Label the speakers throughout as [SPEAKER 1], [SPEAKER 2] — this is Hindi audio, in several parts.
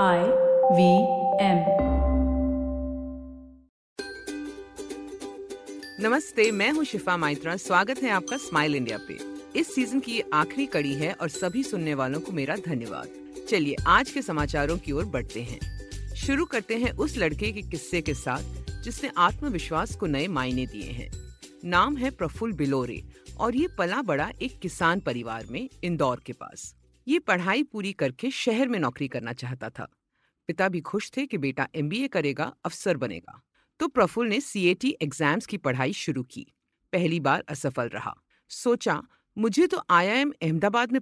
[SPEAKER 1] I वी एम
[SPEAKER 2] नमस्ते, मैं हूँ शिफा माइत्रा। स्वागत है आपका स्माइल इंडिया पे। इस सीज़न की आखिरी कड़ी है और सभी सुनने वालों को मेरा धन्यवाद। चलिए, आज के समाचारों की ओर बढ़ते हैं। शुरू करते हैं उस लड़के के किस्से के साथ, जिसने आत्मविश्वास को नए मायने दिए हैं। नाम है प्रफुल्ल बिलोरे और ये पला बड़ा एक किसान परिवार में इंदौर के पास। ये पढ़ाई पूरी करके शहर में नौकरी करना चाहता था। पिता भी खुश थे कि बेटा एमबीए करेगा, अफसर बनेगा। तो प्रफुल्ल ने सीएटी एग्ज़ाम्स की पढ़ाई शुरू की। पहली बार असफल रहा। सोचा, मुझे तो आईआईएम अहमदाबाद में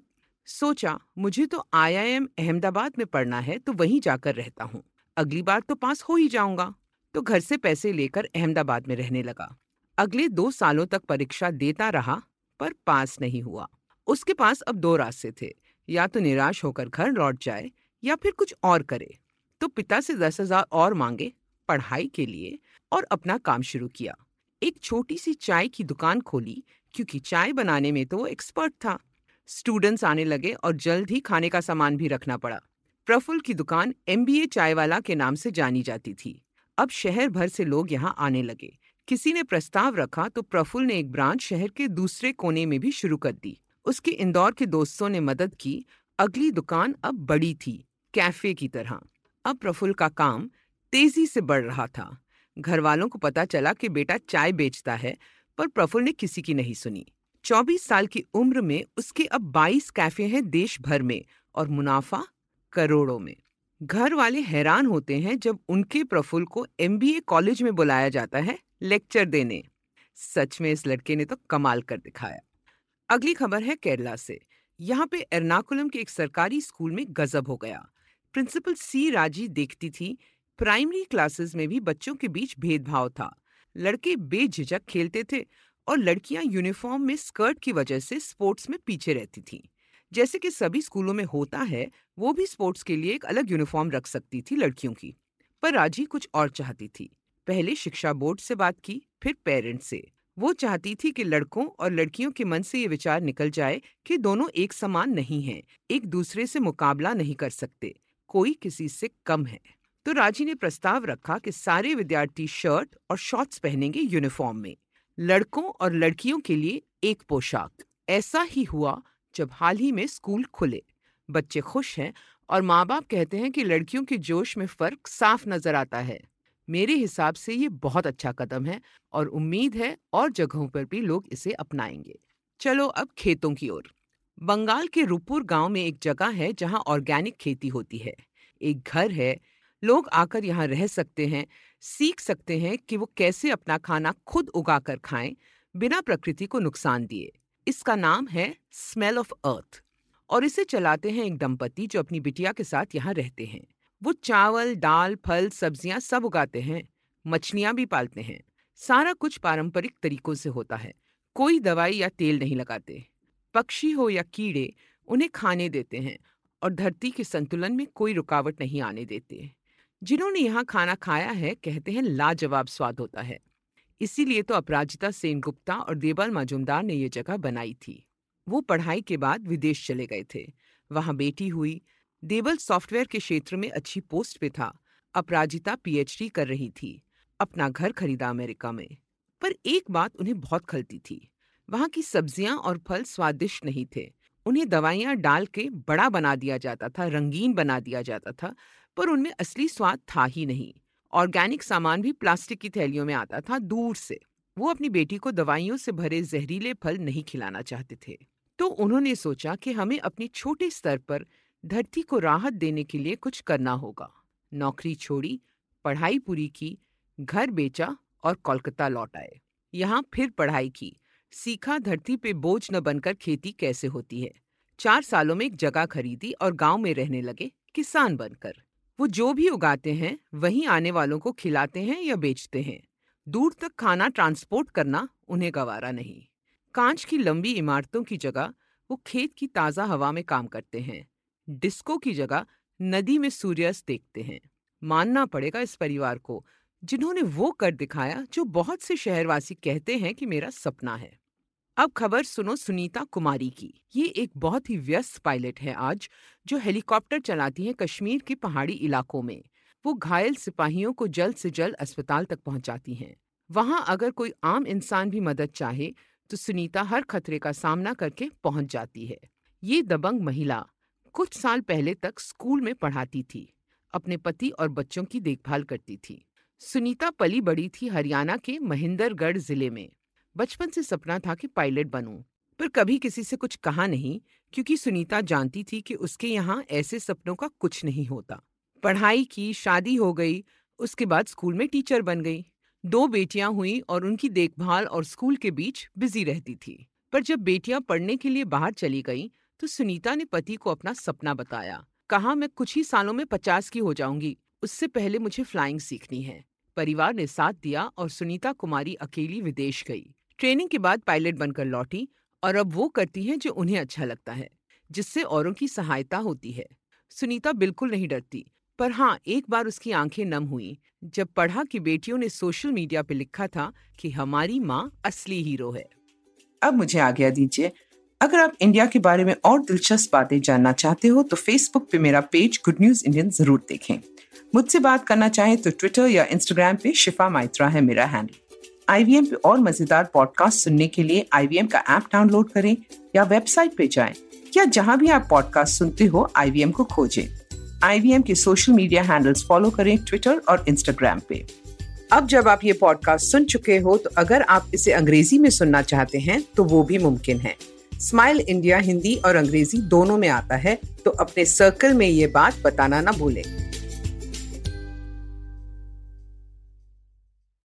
[SPEAKER 2] सोचा, मुझे तो आईआईएम अहमदाबाद में पढ़ना है तो वहीं जाकर रहता हूँ। अगली बार तो पास हो ही जाऊँगा तो घर से पैसे लेकर अहमदाबाद में रहने लगा। अगले दो सालों तक परीक्षा देता रहा, पर पास नहीं हुआ। उसके पास अब दो रास्ते थे। या तो निराश होकर घर लौट जाए या फिर कुछ और करे तो पिता से दस हज़ार और मांगे, पढ़ाई के लिए और अपना काम शुरू किया। एक छोटी सी चाय की दुकान खोली, क्योंकि चाय बनाने में तो वो एक्सपर्ट था। स्टूडेंट्स आने लगे और जल्द ही खाने का सामान भी रखना पड़ा। प्रफुल की दुकान एम बी चाय वाला के नाम से जानी जाती थी। अब शहर भर से लोग यहाँ आने लगे। किसी ने प्रस्ताव रखा तो प्रफुल ने एक ब्रांच शहर के दूसरे कोने में भी शुरू कर दी। उसके इंदौर के दोस्तों ने मदद की। अगली दुकान अब बड़ी थी, कैफ़े की तरह। अब प्रफुल्ल का काम तेज़ी से बढ़ रहा था। घर वालों को पता चला कि बेटा चाय बेचता है, पर प्रफुल्ल ने किसी की नहीं सुनी। 24 साल की उम्र में उसके अब 22 कैफ़े हैं देश भर में और मुनाफा करोड़ों में। घर वाले हैरान होते हैं जब उनके प्रफुल्ल को एमबीए कॉलेज में बुलाया जाता है लेक्चर देने। सच में इस लड़के ने तो कमाल कर दिखाया। अगली खबर है केरला से। यहाँ पे एर्नाकुलम के एक सरकारी स्कूल में गजब हो गया। प्रिंसिपल सी राज़ी देखती थी, प्राइमरी क्लासेस में भी बच्चों के बीच भेदभाव था। लड़के बेझिझक खेलते थे और लड़कियाँ यूनिफॉर्म में स्कर्ट की वजह से स्पोर्ट्स में पीछे रहती थी। जैसे कि सभी स्कूलों में होता है, वो भी स्पोर्ट्स के लिए एक अलग यूनिफॉर्म रख सकती थी लड़कियों की। पर राज़ी कुछ और चाहती थी। पहले शिक्षा बोर्ड से बात की, फिर पेरेंट्स से। वो चाहती थी कि लड़कों और लड़कियों के मन से ये विचार निकल जाए कि दोनों एक समान नहीं हैं, एक दूसरे से मुकाबला नहीं कर सकते कोई किसी से कम है। तो राज़ी ने प्रस्ताव रखा कि सारे विद्यार्थी शर्ट और शॉर्ट्स पहनेंगे यूनिफॉर्म में लड़कों और लड़कियों के लिए एक पोशाक। ऐसा ही हुआ जब हाल ही में स्कूल खुले। बच्चे खुश हैं और माँ बाप कहते हैं कि लड़कियों के जोश में फ़र्क साफ़ नज़र आता है। मेरे हिसाब से ये बहुत अच्छा कदम है और उम्मीद है और जगहों पर भी लोग इसे अपनाएँगे। चलो अब खेतों की ओर। बंगाल के रूपुर गाँव में एक जगह है जहाँ ऑर्गेनिक खेती होती है। एक घर है। लोग आकर यहाँ रह सकते हैं, सीख सकते हैं कि वो कैसे अपना खाना खुद उगाकर खाएँ, बिना प्रकृति को नुकसान दिए। इसका नाम है स्मेल ऑफ़ अर्थ और इसे चलाते हैं एक दंपति जो अपनी बिटिया के साथ यहाँ रहते हैं। वो चावल, दाल, फल, सब्ज़ियाँ सब उगाते हैं, मछलियाँ भी पालते हैं। सारा कुछ पारंपरिक तरीकों से होता है। कोई दवाई या तेल नहीं लगाते। पक्षी हो या कीड़े, उन्हें खाने देते हैं और धरती के संतुलन में कोई रुकावट नहीं आने देते। जिन्होंने यहाँ खाना खाया है, कहते हैं, लाजवाब स्वाद होता है। इसीलिए तो अपराजिता सेन गुप्ता और देवल मजुमदार ने ये जगह बनाई थी। वो पढ़ाई के बाद विदेश चले गए थे। वहाँ बेटी हुई देवल सॉफ्टवेयर के क्षेत्र में अच्छी पोस्ट पे था। अपराजिता पीएचडी कर रही थी, अपना घर खरीदा अमेरिका में। पर एक बात उन्हें बहुत खलती थी, वहाँ की सब्ज़ियाँ और फल स्वादिष्ट नहीं थे। उन्हें दवाइयाँ डाल के बड़ा बना दिया जाता था, रंगीन बना दिया जाता था, पर उनमें असली स्वाद था ही नहीं। ऑर्गेनिक सामान भी प्लास्टिक की थैलियों में आता था, दूर से। वो अपनी बेटी को दवाइयों से भरे जहरीले फल नहीं खिलाना चाहते थे। तो उन्होंने सोचा कि हमें अपने छोटे स्तर पर धरती को राहत देने के लिए कुछ करना होगा। नौकरी छोड़ी, पढ़ाई पूरी की, घर बेचा और कोलकाता लौट आए। यहाँ फिर पढ़ाई की। सीखा धरती पे बोझ न बनकर खेती कैसे होती है? चार सालों में एक जगह खरीदी और गाँव में रहने लगे किसान बनकर। वो जो भी उगाते हैं, वहीं आने वालों को खिलाते हैं या बेचते हैं। दूर तक खाना ट्रांसपोर्ट करना उन्हें गवारा नहीं। कांच की लंबी इमारतों की जगह वो खेत की ताज़ा हवा में काम करते हैं। डिस्को की जगह नदी में सूर्यास्त देखते हैं। मानना पड़ेगा इस परिवार को, जिन्होंने वो कर दिखाया जो बहुत से शहरवासी कहते हैं कि मेरा सपना है। अब खबर सुनो सुनीता कुमारी की। ये एक बहुत ही व्यस्त पायलट है आज, जो हेलीकॉप्टर चलाती है कश्मीर के पहाड़ी इलाकों में। वो घायल सिपाहियों को जल्द से जल्द अस्पताल तक पहुंचाती हैं। वहाँ अगर कोई आम इंसान भी मदद चाहे तो सुनीता हर खतरे का सामना करके पहुँच जाती है। ये दबंग महिला कुछ साल पहले तक स्कूल में पढ़ाती थी, अपने पति और बच्चों की देखभाल करती थी। सुनीता पली बड़ी थी हरियाणा के महेंद्रगढ़ ज़िले में। बचपन से सपना था कि पायलट बनूं, पर कभी किसी से कुछ कहा नहीं, क्योंकि सुनीता जानती थी कि उसके यहाँ ऐसे सपनों का कुछ नहीं होता। पढ़ाई की, शादी हो गई, उसके बाद स्कूल में टीचर बन गई। दो बेटियाँ हुई और उनकी देखभाल और स्कूल के बीच बिज़ी रहती थी। पर जब बेटियाँ पढ़ने के लिए बाहर चली गईं तो सुनीता ने पति को अपना सपना बताया। कहा, मैं कुछ ही सालों में पचास की हो जाऊँगी। उससे पहले मुझे फ्लाइंग सीखनी है। परिवार ने साथ दिया और सुनीता कुमारी अकेली विदेश गई। ट्रेनिंग के बाद पायलट बनकर लौटी और अब वो करती हैं जो उन्हें अच्छा लगता है, जिससे औरों की सहायता होती है। सुनीता बिल्कुल नहीं डरती, पर हाँ एक बार उसकी आँखें नम हुई, जब पढ़ा कि बेटियों ने सोशल मीडिया पे लिखा था कि हमारी माँ असली हीरो है।
[SPEAKER 3] अब मुझे आज्ञा दीजिए अगर आप इंडिया के बारे में और दिलचस्प बातें जानना चाहते हो तो फेसबुक पे मेरा पेज गुड न्यूज़ इंडियन ज़रूर देखें। मुझसे बात करना चाहें तो ट्विटर या इंस्टाग्राम पे शिफा माइत्रा है मेरा हैंडल आईवीएम पे और मज़ेदार पॉडकास्ट सुनने के लिए आईवीएम का ऐप डाउनलोड करें या वेबसाइट पे जाएँ, या जहाँ भी आप पॉडकास्ट सुनते हो आईवीएम को खोजें। आईवीएम के सोशल मीडिया हैंडल्स फॉलो करें ट्विटर और इंस्टाग्राम पे। अब जब आप ये पॉडकास्ट सुन चुके हो तो अगर आप इसे अंग्रेज़ी में सुनना चाहते हैं तो वो भी मुमकिन है। स्माइल इंडिया हिंदी और अंग्रेज़ी दोनों में आता है तो अपने सर्कल में ये बात बताना ना भूलें।